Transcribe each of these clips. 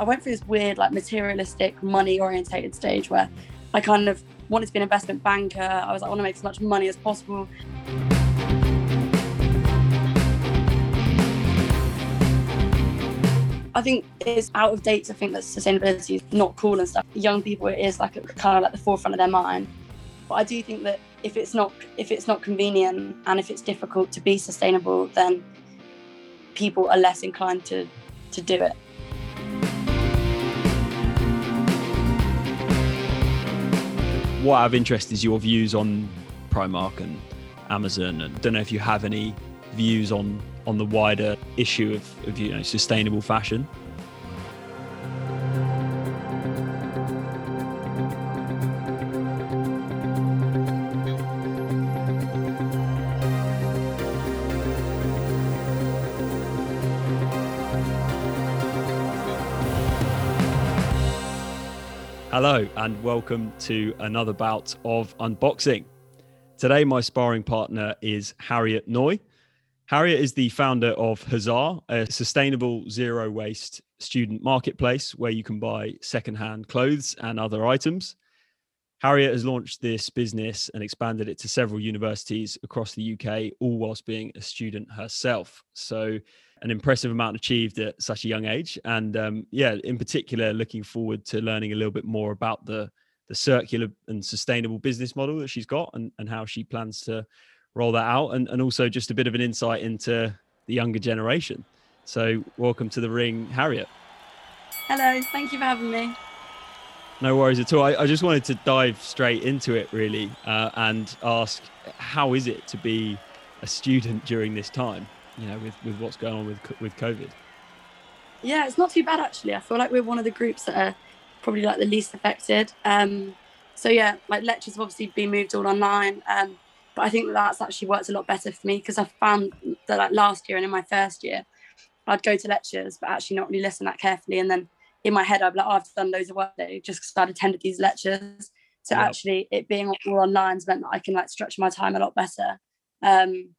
I went through this weird, like materialistic, money orientated stage where I kind of wanted to be an investment banker. I was like, I want to make as much money as possible. I think it's out of date to think that sustainability is not cool and stuff. Young people, it is like kind of like the forefront of their mind. But I do think that if it's not if it's not convenient and if it's difficult to be sustainable, then people are less inclined to to do it. What out of interest is your views on Primark and Amazon, and I don't know if you have any views on on the wider issue of, of you know sustainable fashion. Hello, and welcome to another bout of unboxing. Today, my sparring partner is Harriet Noy. Harriet is the founder of Huzzah, a sustainable zero waste student marketplace where you can buy secondhand clothes and other items. Harriet has launched this business and expanded it to several universities across the UK, all whilst being a student herself. So, an impressive amount achieved at such a young age. And um, yeah, in particular, looking forward to learning a little bit more about the, the circular and sustainable business model that she's got and, and how she plans to roll that out and, and also just a bit of an insight into the younger generation. So, welcome to the ring, Harriet. Hello, thank you for having me. No worries at all. I, I just wanted to dive straight into it, really, uh, and ask how is it to be a student during this time, you know, with, with what's going on with, with COVID? Yeah, it's not too bad actually. I feel like we're one of the groups that are probably like the least affected. Um, so, yeah, like lectures have obviously been moved all online. Um, but I think that's actually worked a lot better for me because I found that like last year and in my first year, I'd go to lectures but actually not really listen that carefully, and then in my head I'd be like, oh, I've done loads of work today just because I'd attended these lectures. So yep. actually, it being all online has meant that I can like stretch my time a lot better. Um,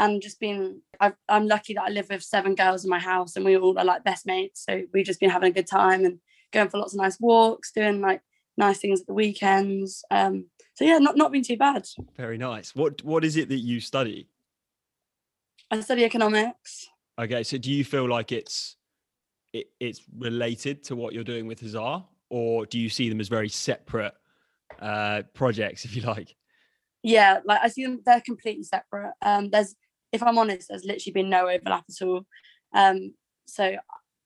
and just being, i am lucky that I live with seven girls in my house, and we all are like best mates. So we've just been having a good time and going for lots of nice walks, doing like nice things at the weekends. Um, so yeah, not not been too bad. Very nice. What what is it that you study? I study economics. Okay, so do you feel like it's it, it's related to what you're doing with Huzzah, or do you see them as very separate uh, projects, if you like? Yeah, like I see them; they're completely separate. Um, there's, if I'm honest, there's literally been no overlap at all. Um, so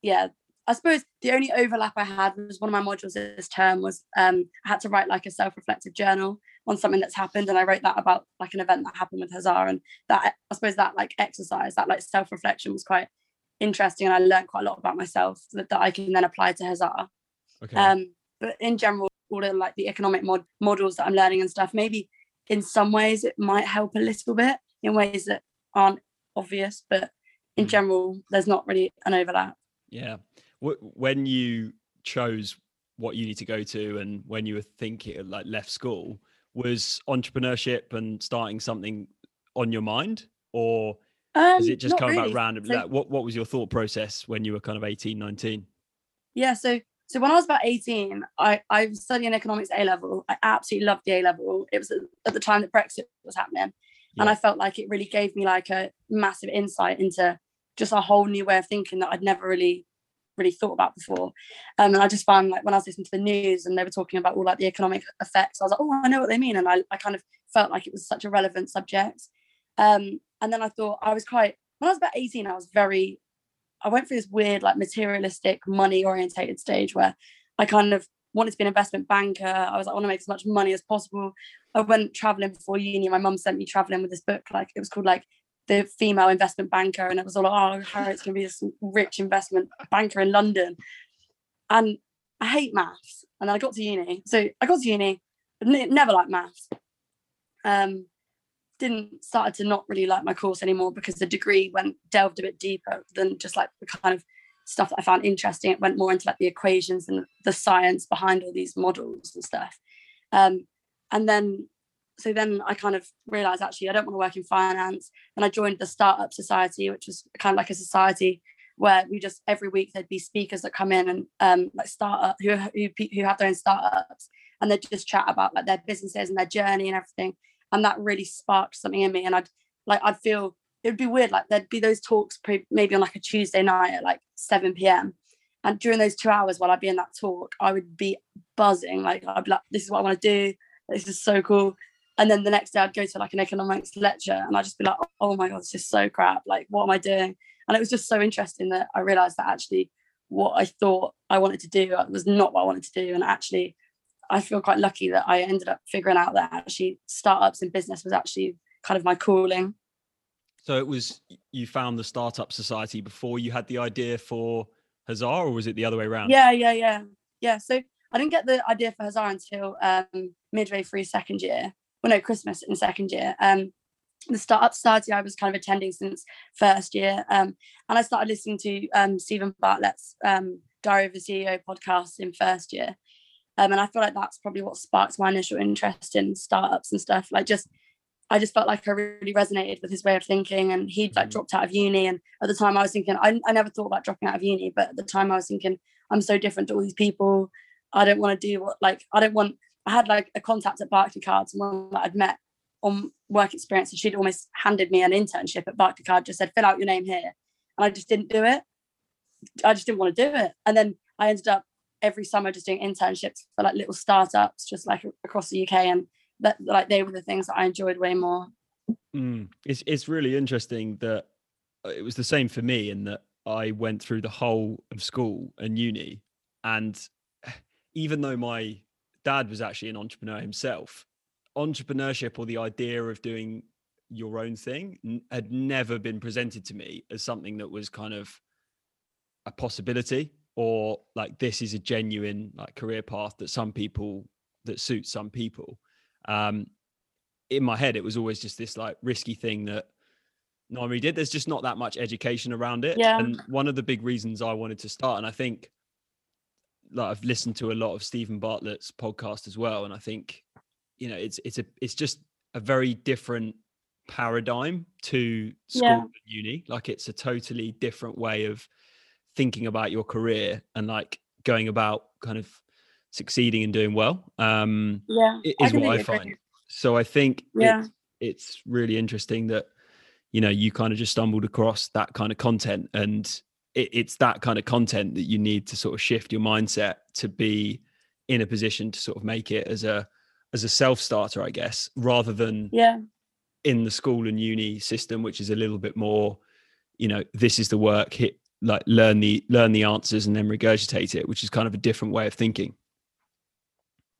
yeah, I suppose the only overlap I had was one of my modules this term was um, I had to write like a self-reflective journal on something that's happened, and I wrote that about like an event that happened with Huzzah, and that I suppose that like exercise, that like self-reflection was quite interesting, and I learned quite a lot about myself that, that I can then apply to Huzzah. Okay. Um, but in general, all of like the economic mod- models that I'm learning and stuff, maybe in some ways it might help a little bit in ways that aren't obvious, but in hmm. general, there's not really an overlap. Yeah. When you chose what you need to go to and when you were thinking like left school was entrepreneurship and starting something on your mind? Or um, is it just kind really. about random so, like, what what was your thought process when you were kind of 18 19 yeah so so when i was about 18 i i was studying economics a level. I absolutely loved the a level. It was at the time that brexit was happening yeah. and i felt like it really gave me like a massive insight into just a whole new way of thinking that i'd never really really thought about before. Um, and I just found like when I was listening to the news and they were talking about all like the economic effects, I was like, oh, I know what they mean. And I, I kind of felt like it was such a relevant subject. Um, and then I thought I was quite, when I was about 18, I was very, I went through this weird, like materialistic, money orientated stage where I kind of wanted to be an investment banker. I was like, I want to make as much money as possible. I went traveling before uni. My mum sent me traveling with this book, like it was called like the female investment banker, and it was all like, oh, Harriet's gonna be this rich investment banker in London. And I hate maths. And then I got to uni. So I got to uni, but never liked maths. Um, didn't started to not really like my course anymore because the degree went delved a bit deeper than just like the kind of stuff that I found interesting. It went more into like the equations and the science behind all these models and stuff. Um, and then so then I kind of realized actually I don't want to work in finance. And I joined the Startup Society, which was kind of like a society where we just every week there'd be speakers that come in and um like startup who who who have their own startups and they'd just chat about like their businesses and their journey and everything and that really sparked something in me and I'd like I'd feel it would be weird like there'd be those talks pre- maybe on like a Tuesday night at like 7 p.m. and during those two hours while I'd be in that talk I would be buzzing like I'd be like this is what I want to do this is so cool and then the next day I'd go to like an economics lecture and I'd just be like oh my god this is so crap like what am I doing and it was just so interesting that I realized that actually what I thought I wanted to do uh, was not what I wanted to do. And actually, I feel quite lucky that I ended up figuring out that actually startups and business was actually kind of my calling. So it was you found the startup society before you had the idea for Huzzah, or was it the other way around? Yeah, yeah, yeah, yeah. So I didn't get the idea for Huzzah until um, midway through second year. Well, no, Christmas in second year. Um, the startup society I was kind of attending since first year. Um, and I started listening to um, Steven Bartlett's um, Diary of a CEO podcast in first year. Um, and I feel like that's probably what sparked my initial interest in startups and stuff. Like just, I just felt like I really resonated with his way of thinking. And he'd like mm-hmm. dropped out of uni. And at the time I was thinking, I, I never thought about dropping out of uni, but at the time I was thinking, I'm so different to all these people. I don't want to do what, like, I don't want, I had like a contact at Barclaycards and one that I'd met on work experience and she'd almost handed me an internship at Barclaycard, just said, fill out your name here. And I just didn't do it. I just didn't want to do it. And then I ended up every summer just doing internships for like little startups, just like across the UK. And that like they were the things that I enjoyed way more. Mm. It's it's really interesting that uh, it was the same for me in that I went through the whole of school and uni. And even though my dad was actually an entrepreneur himself, entrepreneurship or the idea of doing your own thing had never been presented to me as something that was kind of a possibility or like this is a genuine like career path that some people that suits some people um in my head it was always just this like risky thing that no one really did there's just not that much education around it yeah. and one of the big reasons i wanted to start and i think like i've listened to a lot of Steven Bartlett's podcast as well and i think you know it's it's a it's just a very different paradigm to school yeah. and uni like it's a totally different way of thinking about your career and like going about kind of succeeding and doing well um yeah is I what i find agree. so i think yeah it's, it's really interesting that you know you kind of just stumbled across that kind of content and it, it's that kind of content that you need to sort of shift your mindset to be in a position to sort of make it as a as a self starter, I guess, rather than yeah in the school and uni system, which is a little bit more, you know, this is the work, hit like learn the learn the answers and then regurgitate it, which is kind of a different way of thinking.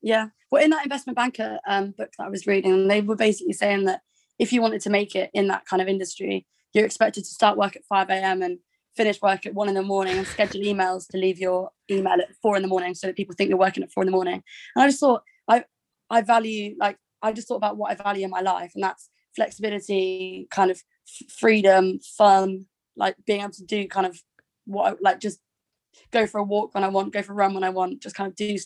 Yeah. Well, in that investment banker um, book that I was reading, they were basically saying that if you wanted to make it in that kind of industry, you're expected to start work at 5 a.m. and finish work at one in the morning and schedule emails to leave your email at four in the morning so that people think you're working at four in the morning. And I just thought, I I value like I just thought about what I value in my life, and that's flexibility, kind of freedom, fun, like being able to do kind of what I like just go for a walk when I want, go for a run when I want, just kind of do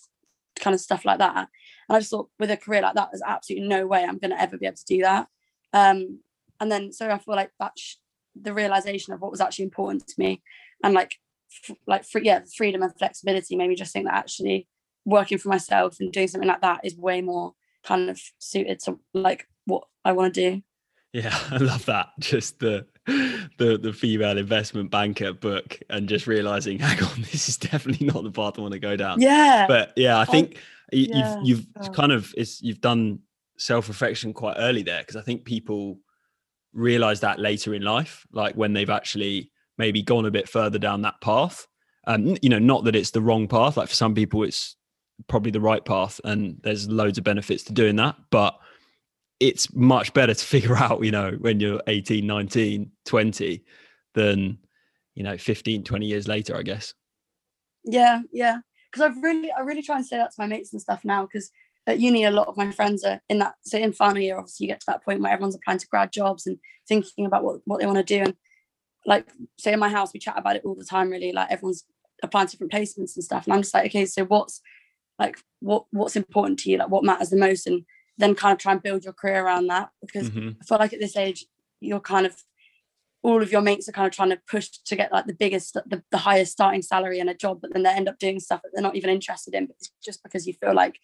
kind of stuff like that. And I just thought with a career like that, there's absolutely no way I'm going to ever be able to do that. Um, and then so I feel like that's the realization of what was actually important to me, and like f- like free, yeah, freedom and flexibility made me just think that actually working for myself and doing something like that is way more kind of suited to like what I want to do. Yeah, I love that. Just the the the female investment banker book and just realizing, hang on, this is definitely not the path I want to go down. Yeah. But yeah, I think I, yeah. you've you've kind of it's you've done self-reflection quite early there because I think people realize that later in life, like when they've actually maybe gone a bit further down that path. Um, you know, not that it's the wrong path. Like for some people, it's probably the right path and there's loads of benefits to doing that but it's much better to figure out you know when you're 18 19 20 than you know 15 20 years later i guess. Yeah yeah. Because i've really i really try and say that to my mates and stuff now because at uni a lot of my friends are in that so in final year obviously you get to that point where everyone's applying to grad jobs and thinking about what, what they want to do and like say in my house we chat about it all the time really like everyone's applying to different placements and stuff and i'm just like okay so what's like what what's important to you? Like what matters the most? And then kind of try and build your career around that because mm-hmm. i feel like at this age you're kind of all of your mates are kind of trying to push to get like the biggest the, the highest starting salary and a job but then they end up doing stuff that they're not even interested in but it's just because you feel like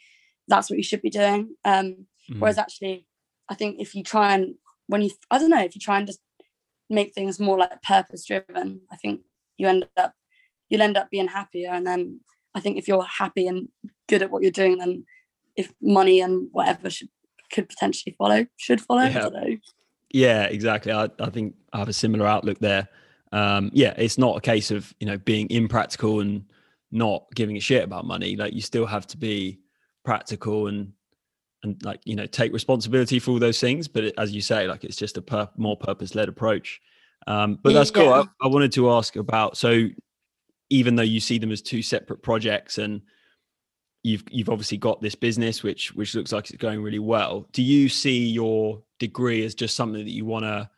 that's what you should be doing um mm-hmm. whereas actually i think if you try and when you i don't know if you try and just make things more like purpose driven i think you end up you'll end up being happier and then i think if you're happy and good at what you're doing then if money and whatever should could potentially follow should follow yeah, yeah exactly. I, I think i have a similar outlook there. Um yeah it's not a case of you know being impractical and not giving a shit about money. Like you still have to be practical and and like you know take responsibility for all those things. But it, as you say like it's just a per- more purpose-led approach. Um but that's cool. I, I wanted to ask about so even though you see them as two separate projects and you've you've obviously got this business which which looks like it's going really well. Do you see your degree as just something that you want to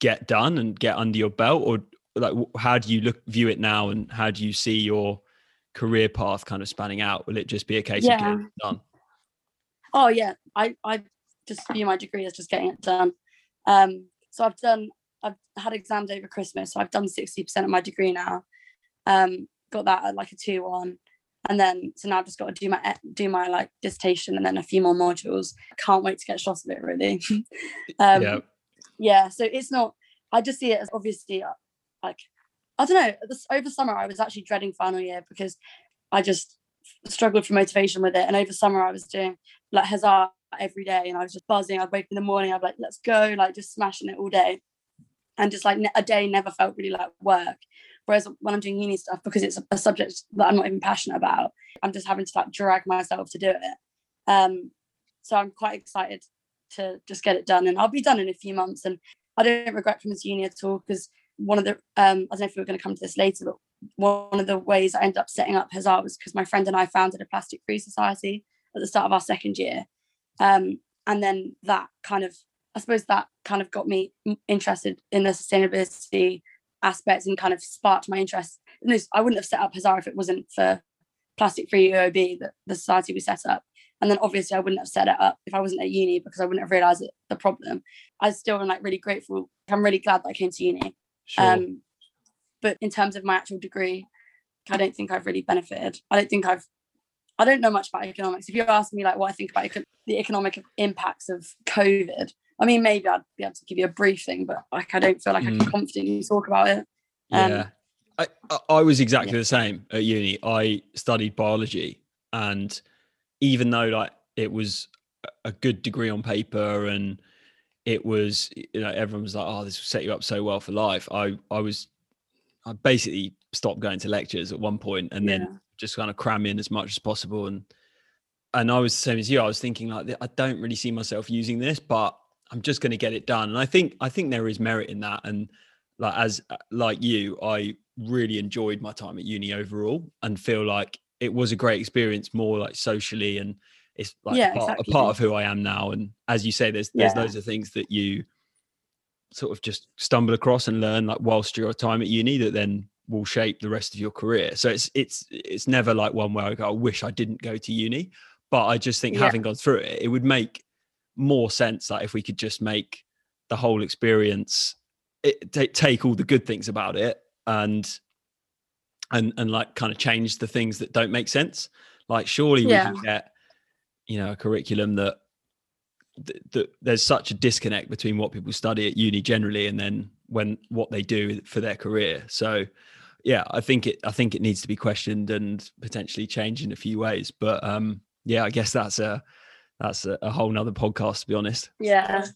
get done and get under your belt? Or like how do you look view it now and how do you see your career path kind of spanning out? Will it just be a case yeah. of getting it done? Oh yeah. I i just view my degree as just getting it done. Um so i've done i've had exams over christmas so i've done 60% of my degree now. Um got that at like a 2-1 and then so now I've just got to do my do my like dissertation and then a few more modules. Can't wait to get shot of it really. um, yeah. yeah, so it's not. I just see it as obviously uh, like I don't know. This, over summer I was actually dreading final year because I just struggled for motivation with it. And over summer I was doing like Huzzah every day and I was just buzzing. I'd wake up in the morning. I'd be like, let's go, like just smashing it all day. And just like a day never felt really like work. Whereas when I'm doing uni stuff, because it's a subject that I'm not even passionate about, I'm just having to like drag myself to do it. Um, so I'm quite excited to just get it done, and I'll be done in a few months. And I don't regret to uni at all because one of the um, I don't know if we are going to come to this later, but one of the ways I ended up setting up Huzzah was because my friend and I founded a plastic free society at the start of our second year, um, and then that kind of I suppose that kind of got me interested in the sustainability aspects and kind of sparked my interest. And this, I wouldn't have set up Huzzah if it wasn't for Plastic Free UOB, the, the society we set up. And then obviously I wouldn't have set it up if I wasn't at uni because I wouldn't have realised the problem. I still am like really grateful. I'm really glad that I came to uni. Sure. Um, but in terms of my actual degree, I don't think I've really benefited. I don't think I've I don't know much about economics. If you ask me like what I think about the economic impacts of COVID, I mean, maybe I'd be able to give you a briefing, but like I don't feel like mm. I can mm. confidently talk about it. Um, yeah, I I was exactly yeah. the same at uni. I studied biology, and even though like it was a good degree on paper and it was you know everyone was like oh this will set you up so well for life i i was i basically stopped going to lectures at one point and yeah. then just kind of cram in as much as possible and and i was the same as you i was thinking like i don't really see myself using this but I'm just going to get it done. And I think I think there is merit in that. And like as uh, like you, I really enjoyed my time at uni overall, and feel like it was a great experience, more like socially, and it's like yeah, a, part, exactly. a, part, of who I am now. And as you say, there's there's yeah. loads of things that you sort of just stumble across and learn like whilst your time at uni that then will shape the rest of your career. So it's it's it's never like one where I go, I wish I didn't go to uni. But I just think yeah. having gone through it, it would make more sense that if we could just make the whole experience it, t- take all the good things about it and and and like kind of change the things that don't make sense. Like surely yeah. we can get you know a curriculum that that there's such a disconnect between what people study at uni generally and then when what they do for their career. So yeah i think it i think it needs to be questioned and potentially changed in a few ways. But um yeah i guess that's a that's a, a whole nother podcast to be honest. Yeah.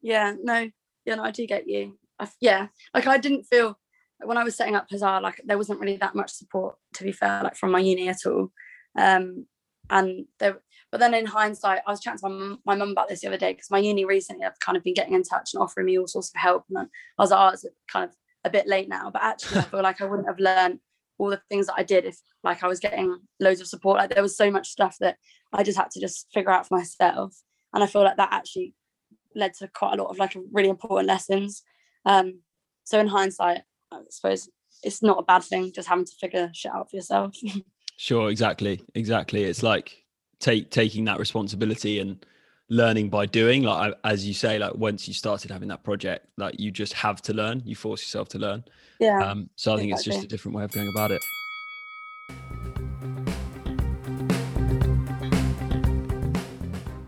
Yeah no yeah no i do get you. I, yeah like i didn't feel when i was setting up Huzzah like there wasn't really that much support to be fair like from my uni at all. Um and there but then in hindsight i was chatting to my mum, my mum about this the other day because my uni recently have kind of been getting in touch and offering me all sorts of help and i was like oh it's kind of a bit late now but actually i feel like i wouldn't have learned all the things that I did if like I was getting loads of support. Like there was so much stuff that I just had to just figure out for myself. And I feel like that actually led to quite a lot of like really important lessons. Um, so in hindsight, I suppose it's not a bad thing just having to figure shit out for yourself. sure, exactly. Exactly. It's like take taking that responsibility and learning by doing. Like as you say, like once you started having that project, like you just have to learn. You force yourself to learn. Yeah. Um, so I think exactly. it's just a different way of going about it.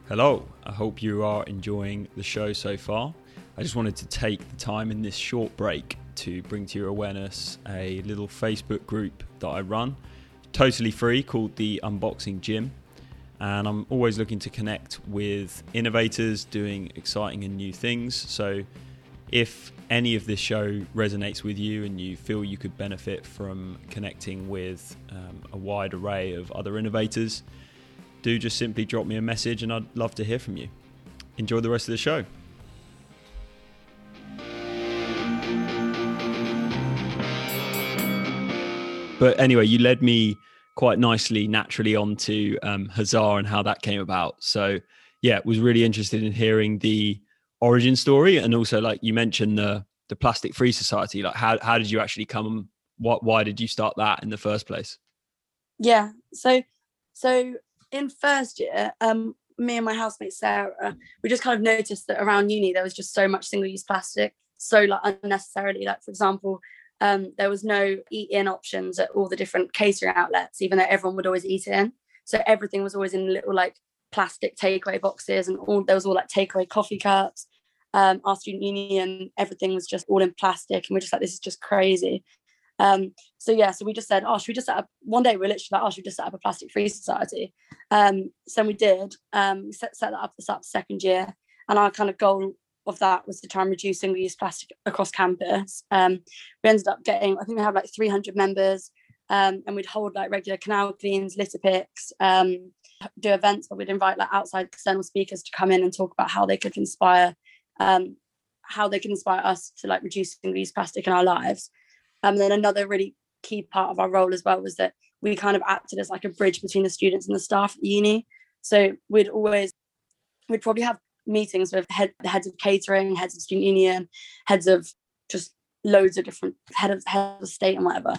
Hello, I hope you are enjoying the show so far. I just wanted to take the time in this short break to bring to your awareness a little Facebook group that I run, totally free, called the Unboxing Gym. And I'm always looking to connect with innovators doing exciting and new things. So if any of this show resonates with you and you feel you could benefit from connecting with um, a wide array of other innovators, do just simply drop me a message and I'd love to hear from you. Enjoy the rest of the show. But anyway, you led me quite nicely, naturally onto um, Huzzah and how that came about. So, yeah, was really interested in hearing the origin story and also, like you mentioned, the the Plastic Free Society. Like, how how did you actually come? What why did you start that in the first place? Yeah, so so in first year, um, me and my housemate Sarah, we just kind of noticed that around uni there was just so much single-use plastic, so like unnecessarily. Like for example, um, there was no eat-in options at all the different catering outlets, even though everyone would always eat in. So everything was always in little like plastic takeaway boxes, and all there was all like takeaway coffee cups. Um, our student union, everything was just all in plastic, and we're just like, this is just crazy. Um, so yeah, so we just said, oh, should we just set up one day? We are literally like, oh, should we just set up a plastic free society? Um, so we did. Um, set, set that up this up second year, and our kind of goal of that was to try and reduce single-use plastic across campus. Um, we ended up getting, I think we had like 300 members, um, and we'd hold like regular canal cleans, litter picks, um, do events where we'd invite like outside external speakers to come in and talk about how they could inspire, um, how they can inspire us to like reduce single-use plastic in our lives. Um, and then another really key part of our role as well was that we kind of acted as like a bridge between the students and the staff at the uni. So we'd always, we'd probably have meetings with head, the heads of catering, heads of student union, heads of just loads of different head of head of state and whatever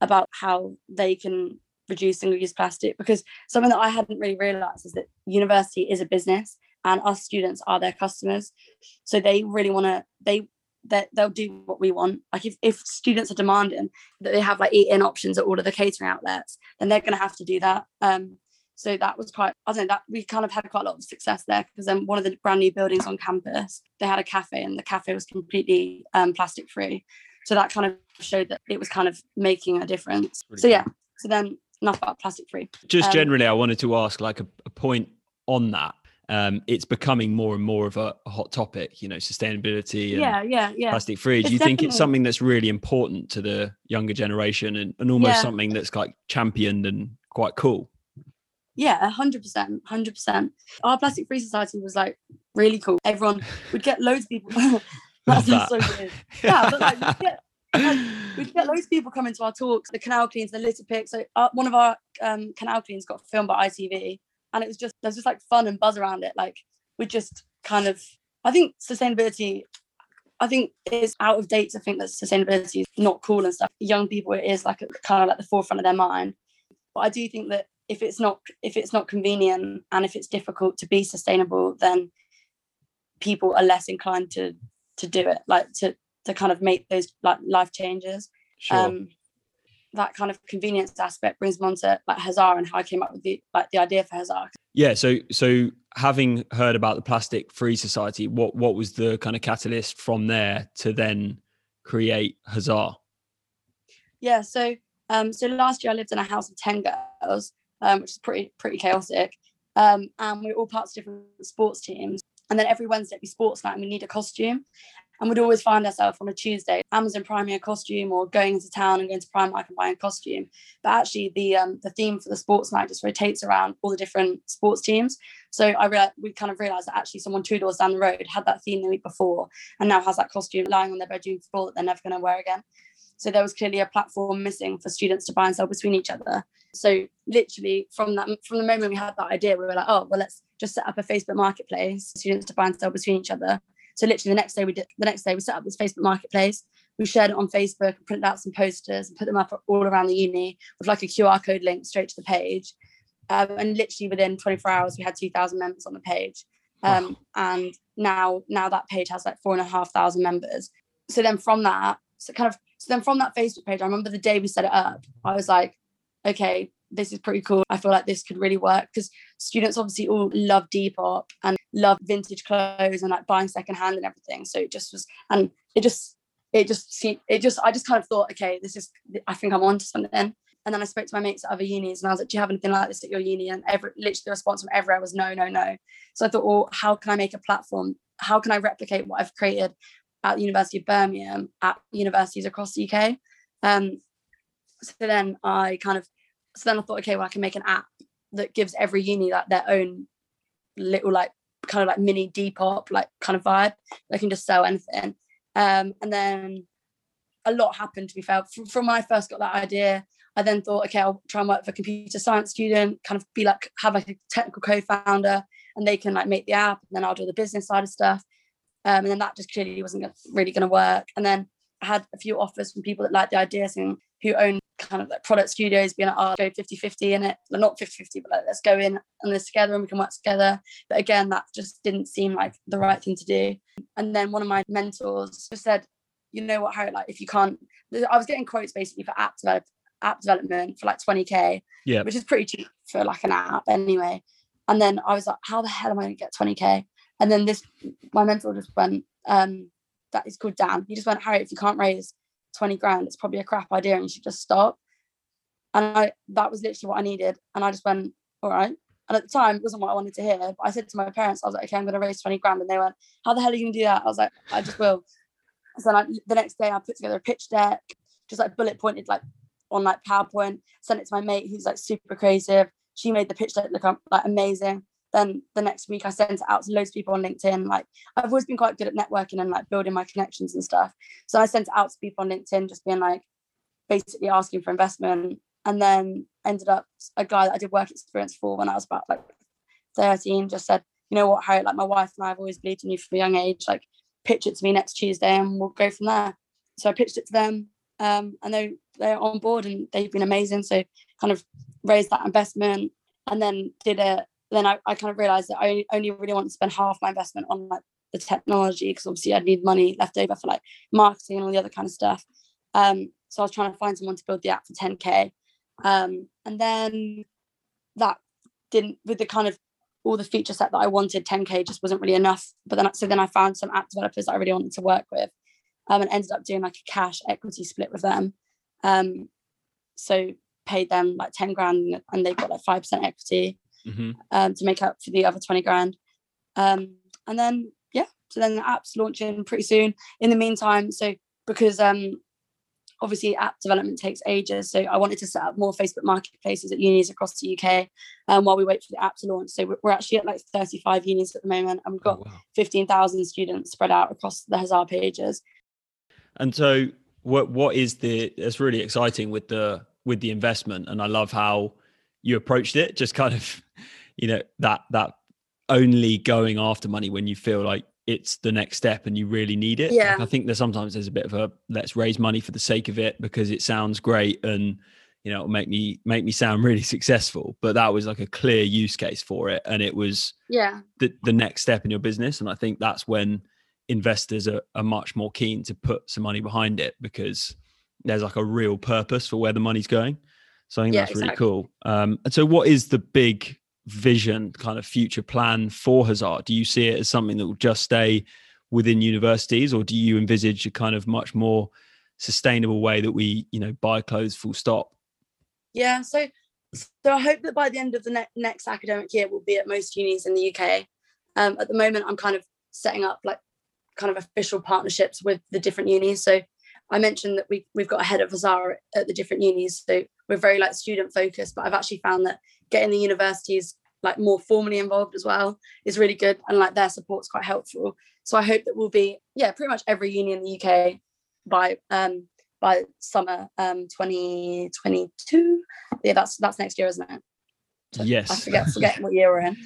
about how they can reduce single-use plastic because something that I hadn't really realized is that university is a business and us students are their customers so they really want to they that they'll do what we want. Like if, if students are demanding that they have like eat-in options at all of the catering outlets, then they're gonna have to do that. Um, so that was quite I don't know that we kind of had quite a lot of success there because then one of the brand new buildings on campus, they had a cafe and the cafe was completely um, plastic free. So that kind of showed that it was kind of making a difference. Really so yeah. So then enough about plastic free. Just um, generally I wanted to ask like a, a point on that um, it's becoming more and more of a, hot topic, you know, sustainability and yeah, yeah, yeah. plastic free. Do you think it's something that's really important to the younger generation and, and almost yeah. something that's like championed and quite cool? Yeah, hundred percent, hundred percent. Our plastic free society was like really cool. Everyone would get loads of people. that sounds so weird. Yeah, but like we'd get, like, we'd get loads of people coming to our talks. The canal cleans, the litter pick. So uh, one of our um, canal cleans got filmed by ITV, and it was just there's just like fun and buzz around it like we just kind of i think sustainability i think it's out of date to think that sustainability is not cool and stuff young people it is like a, kind of like the forefront of their mind but i do think that if it's not if it's not convenient and if it's difficult to be sustainable then people are less inclined to to do it like to to kind of make those like life changes sure. um that kind of convenience aspect brings me on to like Huzzah and how I came up with the like the idea for Huzzah. Yeah, so so having heard about the plastic free society, what what was the kind of catalyst from there to then create Huzzah? Yeah, so um so last year I lived in a house of 10 girls, um, which is pretty pretty chaotic. Um, and we are all parts of different sports teams. And then every Wednesday we sports night and we need a costume and we'd always find ourselves on a Tuesday Amazon priming a costume or going into town and going to Primark and buying a costume. But actually, the um, the theme for the sports night just rotates around all the different sports teams. So I we kind of realised that actually someone two doors down the road had that theme the week before and now has that costume lying on their bedroom floor that they're never going to wear again. So there was clearly a platform missing for students to buy and sell between each other. So literally from that from the moment we had that idea, we were like, oh well, let's just set up a Facebook marketplace, students to buy and sell between each other so literally the next day we did the next day we set up this Facebook marketplace. We shared it on Facebook and printed out some posters and put them up all around the uni with like a QR code link straight to the page. Um, and literally within 24 hours we had 2,000 members on the page. Um, and now now that page has like four and a half thousand members. So then from that, so kind of so then from that Facebook page, I remember the day we set it up, I was like, okay, this is pretty cool. I feel like this could really work because students obviously all love Depop and love vintage clothes and like buying secondhand and everything. So it just was, and it just, it just seemed, it just, I just kind of thought, okay, this is, I think I'm on to something. And then I spoke to my mates at other unis and I was like, do you have anything like this at your uni? And every, literally the response from everywhere was no, no, no. So I thought, well, how can I make a platform? How can I replicate what I've created at the University of Birmingham at universities across the UK? Um, so then I kind of so then I thought, okay, well, I can make an app that gives every uni like their own little like kind of like mini Depop like kind of vibe. They can just sell anything. Um, and then a lot happened to be fair. From, from, when I first got that idea, I then thought, okay, I'll try and work with a computer science student, kind of be like have like a technical co-founder, and they can like make the app, and then I'll do the business side of stuff. Um, and then that just clearly wasn't really going to work. And then I had a few offers from people that liked the idea, saying who own kind of like product studios being like, oh, go 50 50 in it. Well, not 50 50, but like, let's go in and this together and we can work together. But again, that just didn't seem like the right thing to do. And then one of my mentors just said, you know what, Harry, like if you can't, I was getting quotes basically for app, develop, app development for like 20K, yeah, which is pretty cheap for like an app anyway. And then I was like, how the hell am I going to get 20K? And then this, my mentor just went, um, that is called Dan. He just went, Harry, if you can't raise 20 grand, it's probably a crap idea and you should just stop. And I that was literally what I needed. And I just went, all right. And at the time, it wasn't what I wanted to hear. But I said to my parents, I was like, okay, I'm going to raise 20 grand. And they went, how the hell are you going to do that? I was like, I just will. So I, the next day, I put together a pitch deck, just like bullet pointed, like on like PowerPoint, sent it to my mate who's like super creative. She made the pitch deck look like amazing. Then the next week I sent it out to loads of people on LinkedIn. Like I've always been quite good at networking and like building my connections and stuff. So I sent it out to people on LinkedIn, just being like basically asking for investment. And then ended up a guy that I did work experience for when I was about like 13 just said, you know what, Harry, like my wife and I have always believed in you from a young age. Like pitch it to me next Tuesday and we'll go from there. So I pitched it to them. Um, and they they're on board and they've been amazing. So kind of raised that investment and then did it then I, I kind of realized that I only really want to spend half my investment on like the technology because obviously I'd need money left over for like marketing and all the other kind of stuff. Um, so I was trying to find someone to build the app for 10k. Um, and then that didn't with the kind of all the feature set that I wanted, 10k just wasn't really enough. But then so then I found some app developers that I really wanted to work with, um, and ended up doing like a cash equity split with them. Um, so paid them like 10 grand and they got like 5% equity mm-hmm. um, to make up for the other 20 grand. Um, and then, yeah, so then the app's launching pretty soon. In the meantime, so because um, obviously app development takes ages, so I wanted to set up more Facebook marketplaces at unis across the UK um, while we wait for the app to launch. So we're actually at like 35 unis at the moment, and we've got oh, wow. 15,000 students spread out across the Huzzah pages. And so, what what is the? It's really exciting with the with the investment, and I love how you approached it. Just kind of you know that that only going after money when you feel like it's the next step and you really need it. Yeah. Like I think there's sometimes there's a bit of a let's raise money for the sake of it because it sounds great and you know make me make me sound really successful. But that was like a clear use case for it. And it was yeah the, the next step in your business. And I think that's when investors are, are much more keen to put some money behind it because there's like a real purpose for where the money's going. So I think yeah, that's exactly. really cool. Um, and so what is the big vision, kind of future plan for Huzzah? Do you see it as something that will just stay within universities, or do you envisage a kind of much more sustainable way that we, you know, buy clothes full stop? Yeah, so so I hope that by the end of the ne- next academic year, we'll be at most unis in the UK. Um, at the moment, I'm kind of setting up like kind of official partnerships with the different unis. So I mentioned that we we've got a head of Huzzah at the different unis, so we're very like student focused. But I've actually found that getting the universities like more formally involved as well is really good and like their support's quite helpful. So i hope that we'll be yeah pretty much every uni in the uk by um by summer um 2022 yeah that's that's next year isn't it? So yes. I forget forget what year we're in.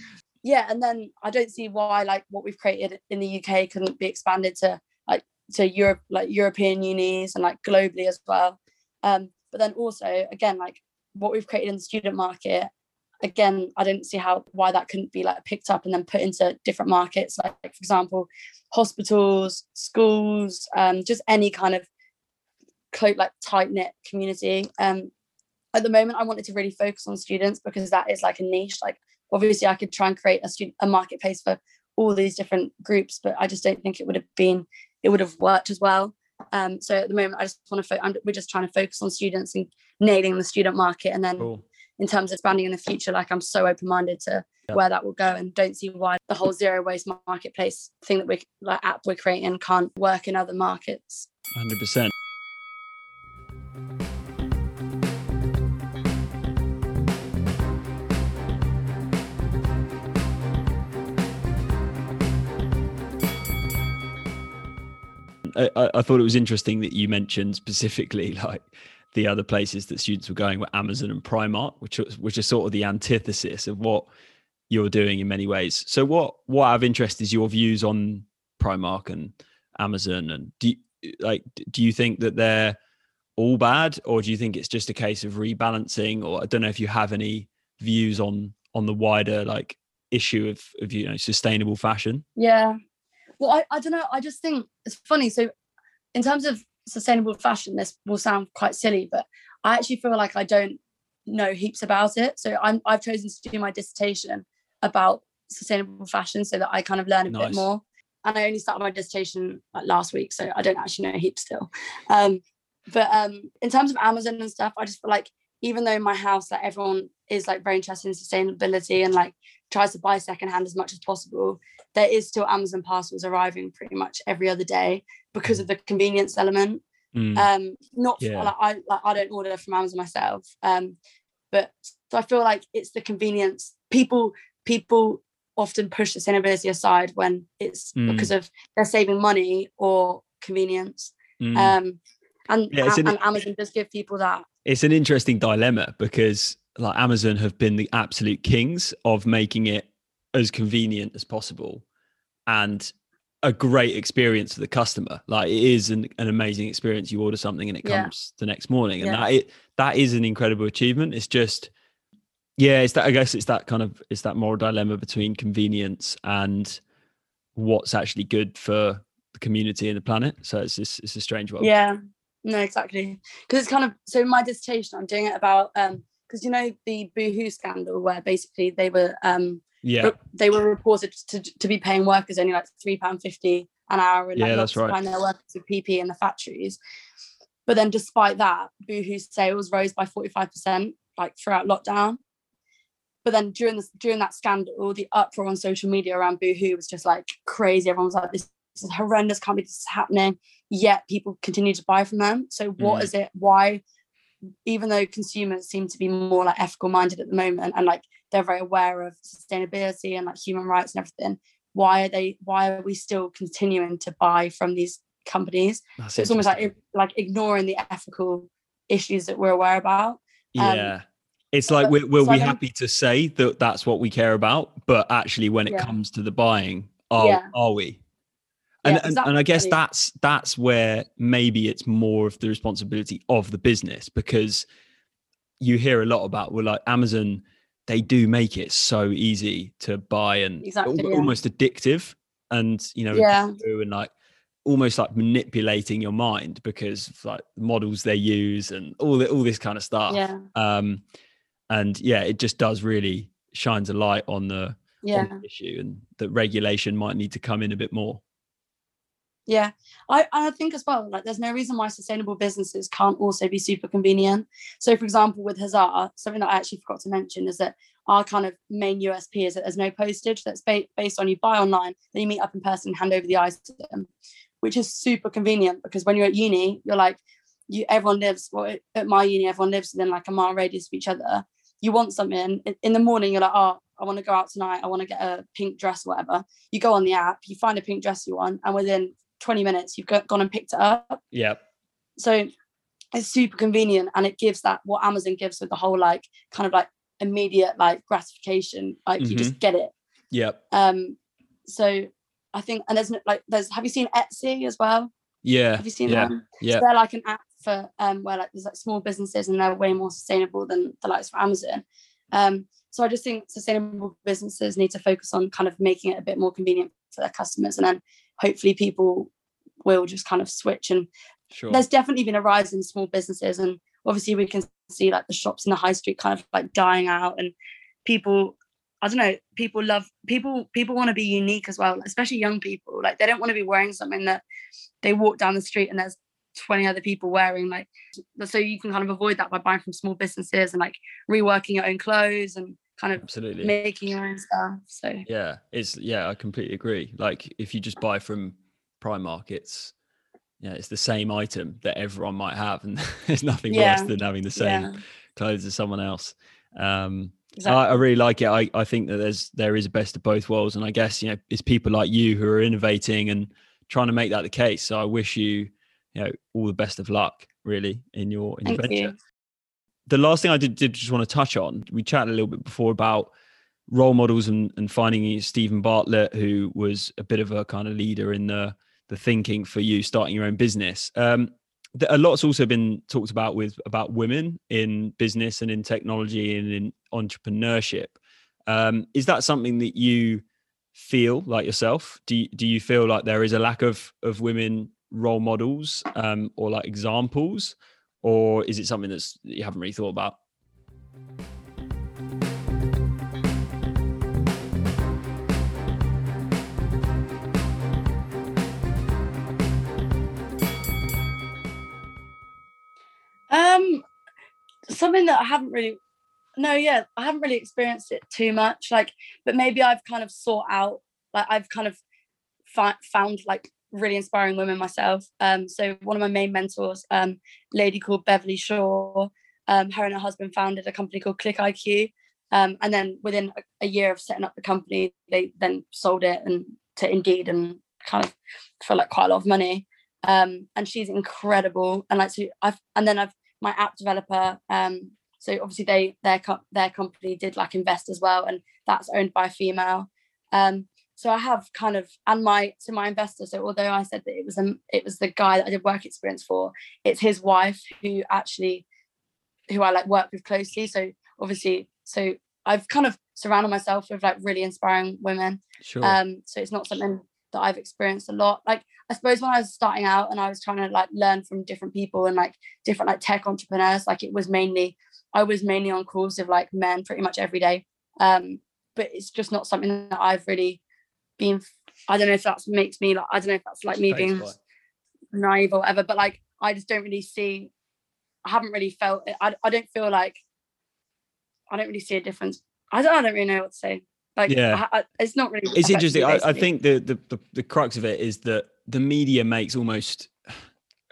Yeah and then i don't see why like what we've created in the uk couldn't be expanded to like to europe like european unis and like globally as well um but then also again like what we've created in the student market again, I didn't see how why that couldn't be like picked up and then put into different markets, like, for example, hospitals, schools, um, just any kind of like tight knit community. Um, at the moment, I wanted to really focus on students because that is like a niche. Like obviously, I could try and create a student a marketplace for all these different groups, but I just don't think it would have been it would have worked as well. Um, so at the moment, I just want to. Fo- we're just trying to focus on students and nailing the student market, and then cool in terms of expanding in the future, like I'm so open minded to yeah. where that will go and don't see why the whole zero waste marketplace thing that we like app we're creating can't work in other markets. 100%. I, I, thought it was interesting that you mentioned specifically like the other places that students were going were Amazon and Primark, which which are sort of the antithesis of what you're doing in many ways. So what what I have interest is your views on Primark and Amazon, and do you, like do you think that they're all bad, or do you think it's just a case of rebalancing? Or I don't know if you have any views on on the wider like issue of of you know sustainable fashion. Yeah, well, I I don't know. I just think it's funny. So in terms of sustainable fashion, this will sound quite silly, but I actually feel like I don't know heaps about it. So I'm I've chosen to do my dissertation about sustainable fashion so that I kind of learn a nice. bit more. And I only started my dissertation like last week, so I don't actually know heaps still. Um, but um, in terms of Amazon and stuff, I just feel like even though in my house, like everyone is like very interested in sustainability and like tries to buy secondhand as much as possible, there is still Amazon parcels arriving pretty much every other day because of the convenience element. Mm. Um, not yeah. like I like I don't order from Amazon myself. Um, but so I feel like it's the convenience. People people often push sustainability aside when it's mm. because of they're saving money or convenience. Mm. Um, and, yeah, an, and Amazon does give people that. It's an interesting dilemma because like Amazon have been the absolute kings of making it as convenient as possible and a great experience for the customer. Like it is an, an amazing experience. You order something and it comes yeah. the next morning, and yeah. that it, that is an incredible achievement. It's just, yeah, it's that. I guess it's that kind of it's that moral dilemma between convenience and what's actually good for the community and the planet. So it's just, it's a strange one. Yeah, no, exactly. Because it's kind of so my dissertation. I'm doing it about um because you know the Boohoo scandal where basically they were um yeah they were reported to, to be paying workers only like three pound fifty an hour and yeah, like, that's right. their workers with PP in the factories. But then despite that, Boohoo's sales rose by 45% like throughout lockdown. But then during this during that scandal, the uproar on social media around Boohoo was just like crazy. Everyone was like, this is horrendous, can't be this is happening. Yet people continue to buy from them. So what mm. is it? Why even though consumers seem to be more like ethical minded at the moment and like they're very aware of sustainability and like human rights and everything why are they why are we still continuing to buy from these companies so it's almost like like ignoring the ethical issues that we're aware about um, yeah um, it's like we're, we're so we happy to say that that's what we care about but actually when it yeah. comes to the buying are, yeah. are we and, yeah, exactly. and, and I guess that's that's where maybe it's more of the responsibility of the business because you hear a lot about well like Amazon they do make it so easy to buy and exactly, almost yeah. addictive and you know yeah. and like almost like manipulating your mind because like models they use and all the, all this kind of stuff yeah um and yeah it just does really shines a light on the, yeah. on the issue and that regulation might need to come in a bit more yeah, I, I think as well, like there's no reason why sustainable businesses can't also be super convenient. So, for example, with Huzzah, something that I actually forgot to mention is that our kind of main USP is that there's no postage that's ba- based on you buy online, then you meet up in person, hand over the item, which is super convenient because when you're at uni, you're like, you everyone lives, well, at my uni, everyone lives within like a mile radius of each other. You want something in the morning, you're like, oh, I want to go out tonight. I want to get a pink dress, whatever. You go on the app, you find a pink dress you want, and within 20 minutes you've got, gone and picked it up. Yeah so it's super convenient and it gives that what amazon gives with the whole like kind of like immediate like gratification like mm-hmm. you just mm-hmm. get it. Yeah um so i think and there's like there's have you seen etsy as well? Yeah. Have you seen yeah. them yeah so they're like an app for um where like there's like small businesses and they're way more sustainable than the likes of amazon. Um so I just think sustainable businesses need to focus on kind of making it a bit more convenient for their customers, and then hopefully people will just kind of switch. And Sure. there's definitely been a rise in small businesses, and obviously we can see like the shops in the high street kind of like dying out, and people. I don't know. People love people. People want to be unique as well, especially young people. Like they don't want to be wearing something that they walk down the street and there's 20 other people wearing like so you can kind of avoid that by buying from small businesses and like reworking your own clothes and kind of Absolutely. making your own stuff so Yeah, it's yeah, I completely agree. Like if you just buy from Primark, it's yeah, it's the same item that everyone might have, and there's nothing Yeah, worse than having the same yeah clothes as someone else. Um, exactly. I, I really like it. I, I think that there's there is a best of both worlds, and I guess you know it's people like you who are innovating and trying to make that the case. So I wish you you know all the best of luck, really, in your in your Thank venture you. The last thing I did, did just want to touch on, we chatted a little bit before about role models and, and finding Steven Bartlett, who was a bit of a kind of leader in the the thinking for you starting your own business. Um, a lot's also been talked about with about women in business and in technology and in entrepreneurship. Um, is that something that you feel like yourself? Do you, do you feel like there is a lack of of women role models um, or like examples? Or is it something that's that you haven't really thought about? um something that i haven't really no yeah i haven't really experienced it too much like but maybe i've kind of sought out like i've kind of fi- found like really inspiring women myself. Um so one of my main mentors um lady called beverly shaw um her and her husband founded a company called click iq um and then within a, year of setting up the company they then sold it and to indeed and kind of for like quite a lot of money. Um and she's incredible. And like so i've and then i've my app developer um so obviously they their their company did like invest as well. And that's owned by a female. Um so i have kind of and my to my investor so although i said that it was um it was the guy that i did work experience for it's his wife who actually who i like work with closely. So obviously so i've kind of surrounded myself with like really inspiring women. Sure. um so it's not something that i've experienced a lot. Like i suppose when i was starting out and i was trying to like learn from different people and like different like tech entrepreneurs like it was mainly i was mainly on calls with like men pretty much every day. Um but it's just not something that i've really been i don't know if that makes me like i don't know if that's like me being naive or whatever but like i just don't really see i haven't really felt it i, I don't feel like i don't really see a difference i don't, I don't really know what to say like Yeah. I, I, it's not really it's interesting. me, I, I think the, the the the crux of it is that the media makes almost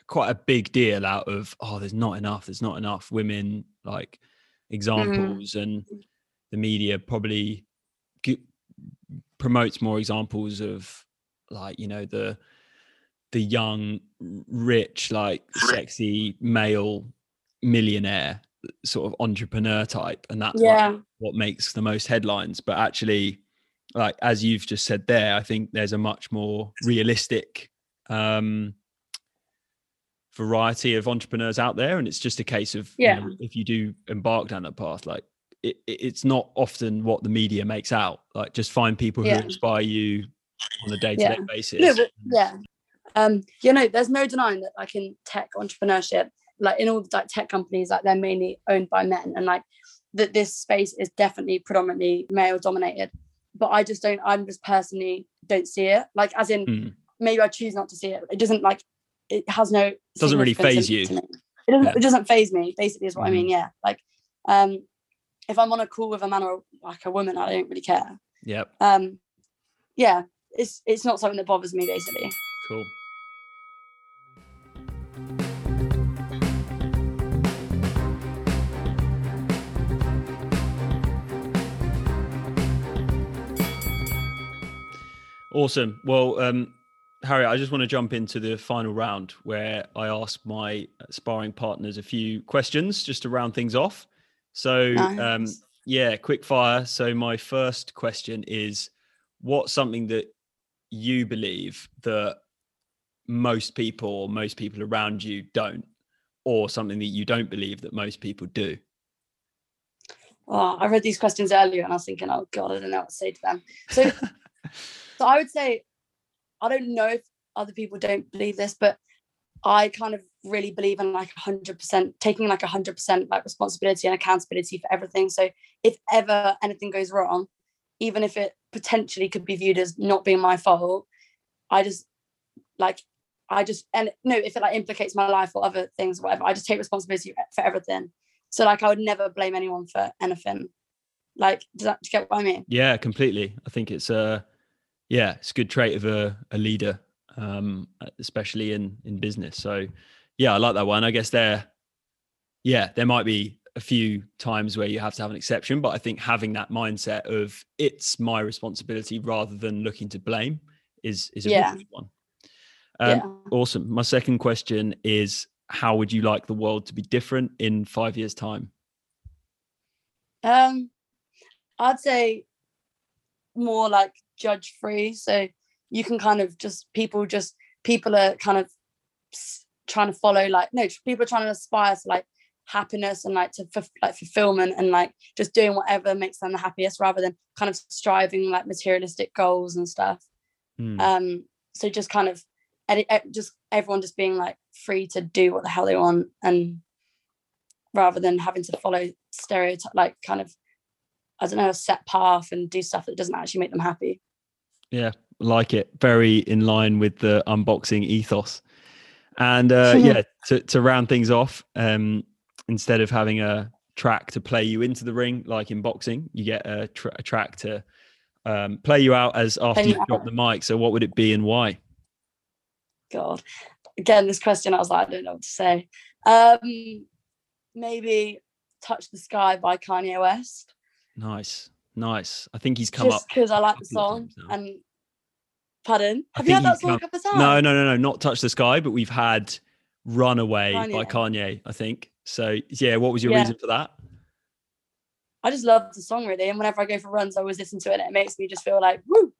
quite a big deal out of oh, there's not enough, there's not enough women like mm-hmm. examples, and the media probably promotes more examples of like you know the the young rich like sexy male millionaire sort of entrepreneur type and that's like yeah. what makes the most headlines. But actually like as you've just said there i think there's a much more realistic um variety of entrepreneurs out there and it's just a case of you Yeah. know, if you do embark down that path like it, it- it's not often what the media makes out like just find people who Yeah. inspire you on a day-to-day basis No, but yeah. Um, you know, there's no denying that like in tech entrepreneurship, like in all the like tech companies, like they're mainly owned by men and like that this space is definitely predominantly male dominated. But I just don't, I'm just personally don't see it. Like as in Mm. maybe I choose not to see it. It doesn't like it has no Doesn't really phase you. It doesn't Yeah. it doesn't phase me, basically is what I Mhm. mean. Yeah. Like um if I'm on a call with a man or like a woman, I don't really care. yep Um yeah, it's it's not something that bothers me basically. cool Awesome. Well, um, Harry, I just want to jump into the final round where I ask my sparring partners a few questions just to round things off. So, um, yeah, quick fire. So, my first question is what's something that you believe that most people or most people around you don't, or something that you don't believe that most people do? oh, I read these questions earlier and I was thinking, oh God, I don't know what to say to them. So, so I would say, I don't know if other people don't believe this, but I kind of really believe in like 100% taking like 100% like responsibility and accountability for everything. So if ever anything goes wrong, even if it potentially could be viewed as not being my fault, I just like I just and no, if it like implicates my life or other things, whatever, I just take responsibility for everything. So like I would never blame anyone for anything. Like, does that do you get what I mean? Yeah, completely. I think it's a yeah, it's a good trait of a, a leader, um, especially in in business. So yeah, I like that one. I guess there, yeah, there might be a few times where you have to have an exception, but I think having that mindset of it's my responsibility rather than looking to blame is is a yeah. good one. Um, yeah. Awesome. My second question is how would you like the world to be different in five years' time? Um, I'd say more like judge free. So you can kind of just people just people are kind of trying to follow like no people are trying to aspire to like happiness and like to like fulfillment and like just doing whatever makes them the happiest rather than kind of striving like materialistic goals and stuff. Mm. Um, so just kind of just everyone just being like free to do what the hell they want and rather than having to follow stereotype like kind of I don't know a set path and do stuff that doesn't actually make them happy. Yeah, like it. Very in line with the unboxing ethos. And uh, yeah, to, to round things off, um, instead of having a track to play you into the ring, like in boxing, you get a, tra- a track to um, play you out as after you drop the mic. So, what would it be and why? God, again, this question, I was like, I don't know what to say. Um, maybe "Touch the Sky" by Kanye West. Nice, nice. I think he's come Just up because I like the song and. Pardon? Have you had that song a couple times? No, no, no, no. Not "Touch the Sky," but we've had "Runaway" Kanye. by Kanye. I think so. Yeah. What was your yeah. reason for that? I just love the song really, and whenever I go for runs, I always listen to it, and it makes me just feel like woo.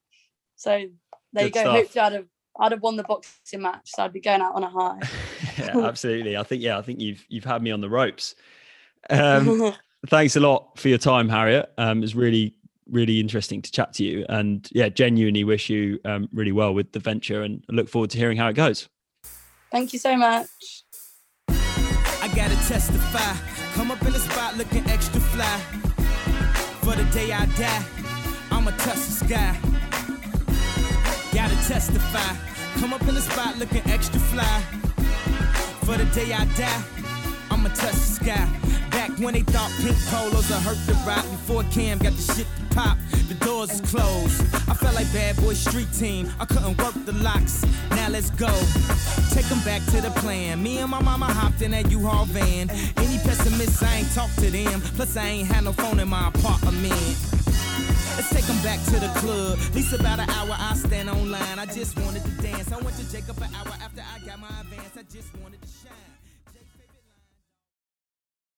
So there Good you go. Stuff. Hopefully, I'd have I'd have won the boxing match, so I'd be going out on a high. yeah, absolutely. I think yeah, I think you've you've had me on the ropes. Um, thanks a lot for your time, Harriet. Um, it's really really interesting to chat to you, and yeah, genuinely wish you um, really well with the venture, and look forward to hearing how it goes. Thank you so much. I gotta testify. Come up in the spot looking extra fly. For the day I die, I'ma touch the sky. Gotta testify. Come up in the spot looking extra fly. For the day I die, I'ma touch the sky. Back when they thought pink polos would hurt the rock before Cam got the shit to pop. The doors closed. I felt like bad boy street team. I couldn't work the locks. Now let's go. Take them back to the plan. Me and my mama hopped in that U-Haul van. Any pessimists, I ain't talk to them. Plus, I ain't had no phone in my apartment. Let's take them back to the club. At least about an hour I stand online. I just wanted to dance. I went to Jacob an hour after I got my advance. I just wanted.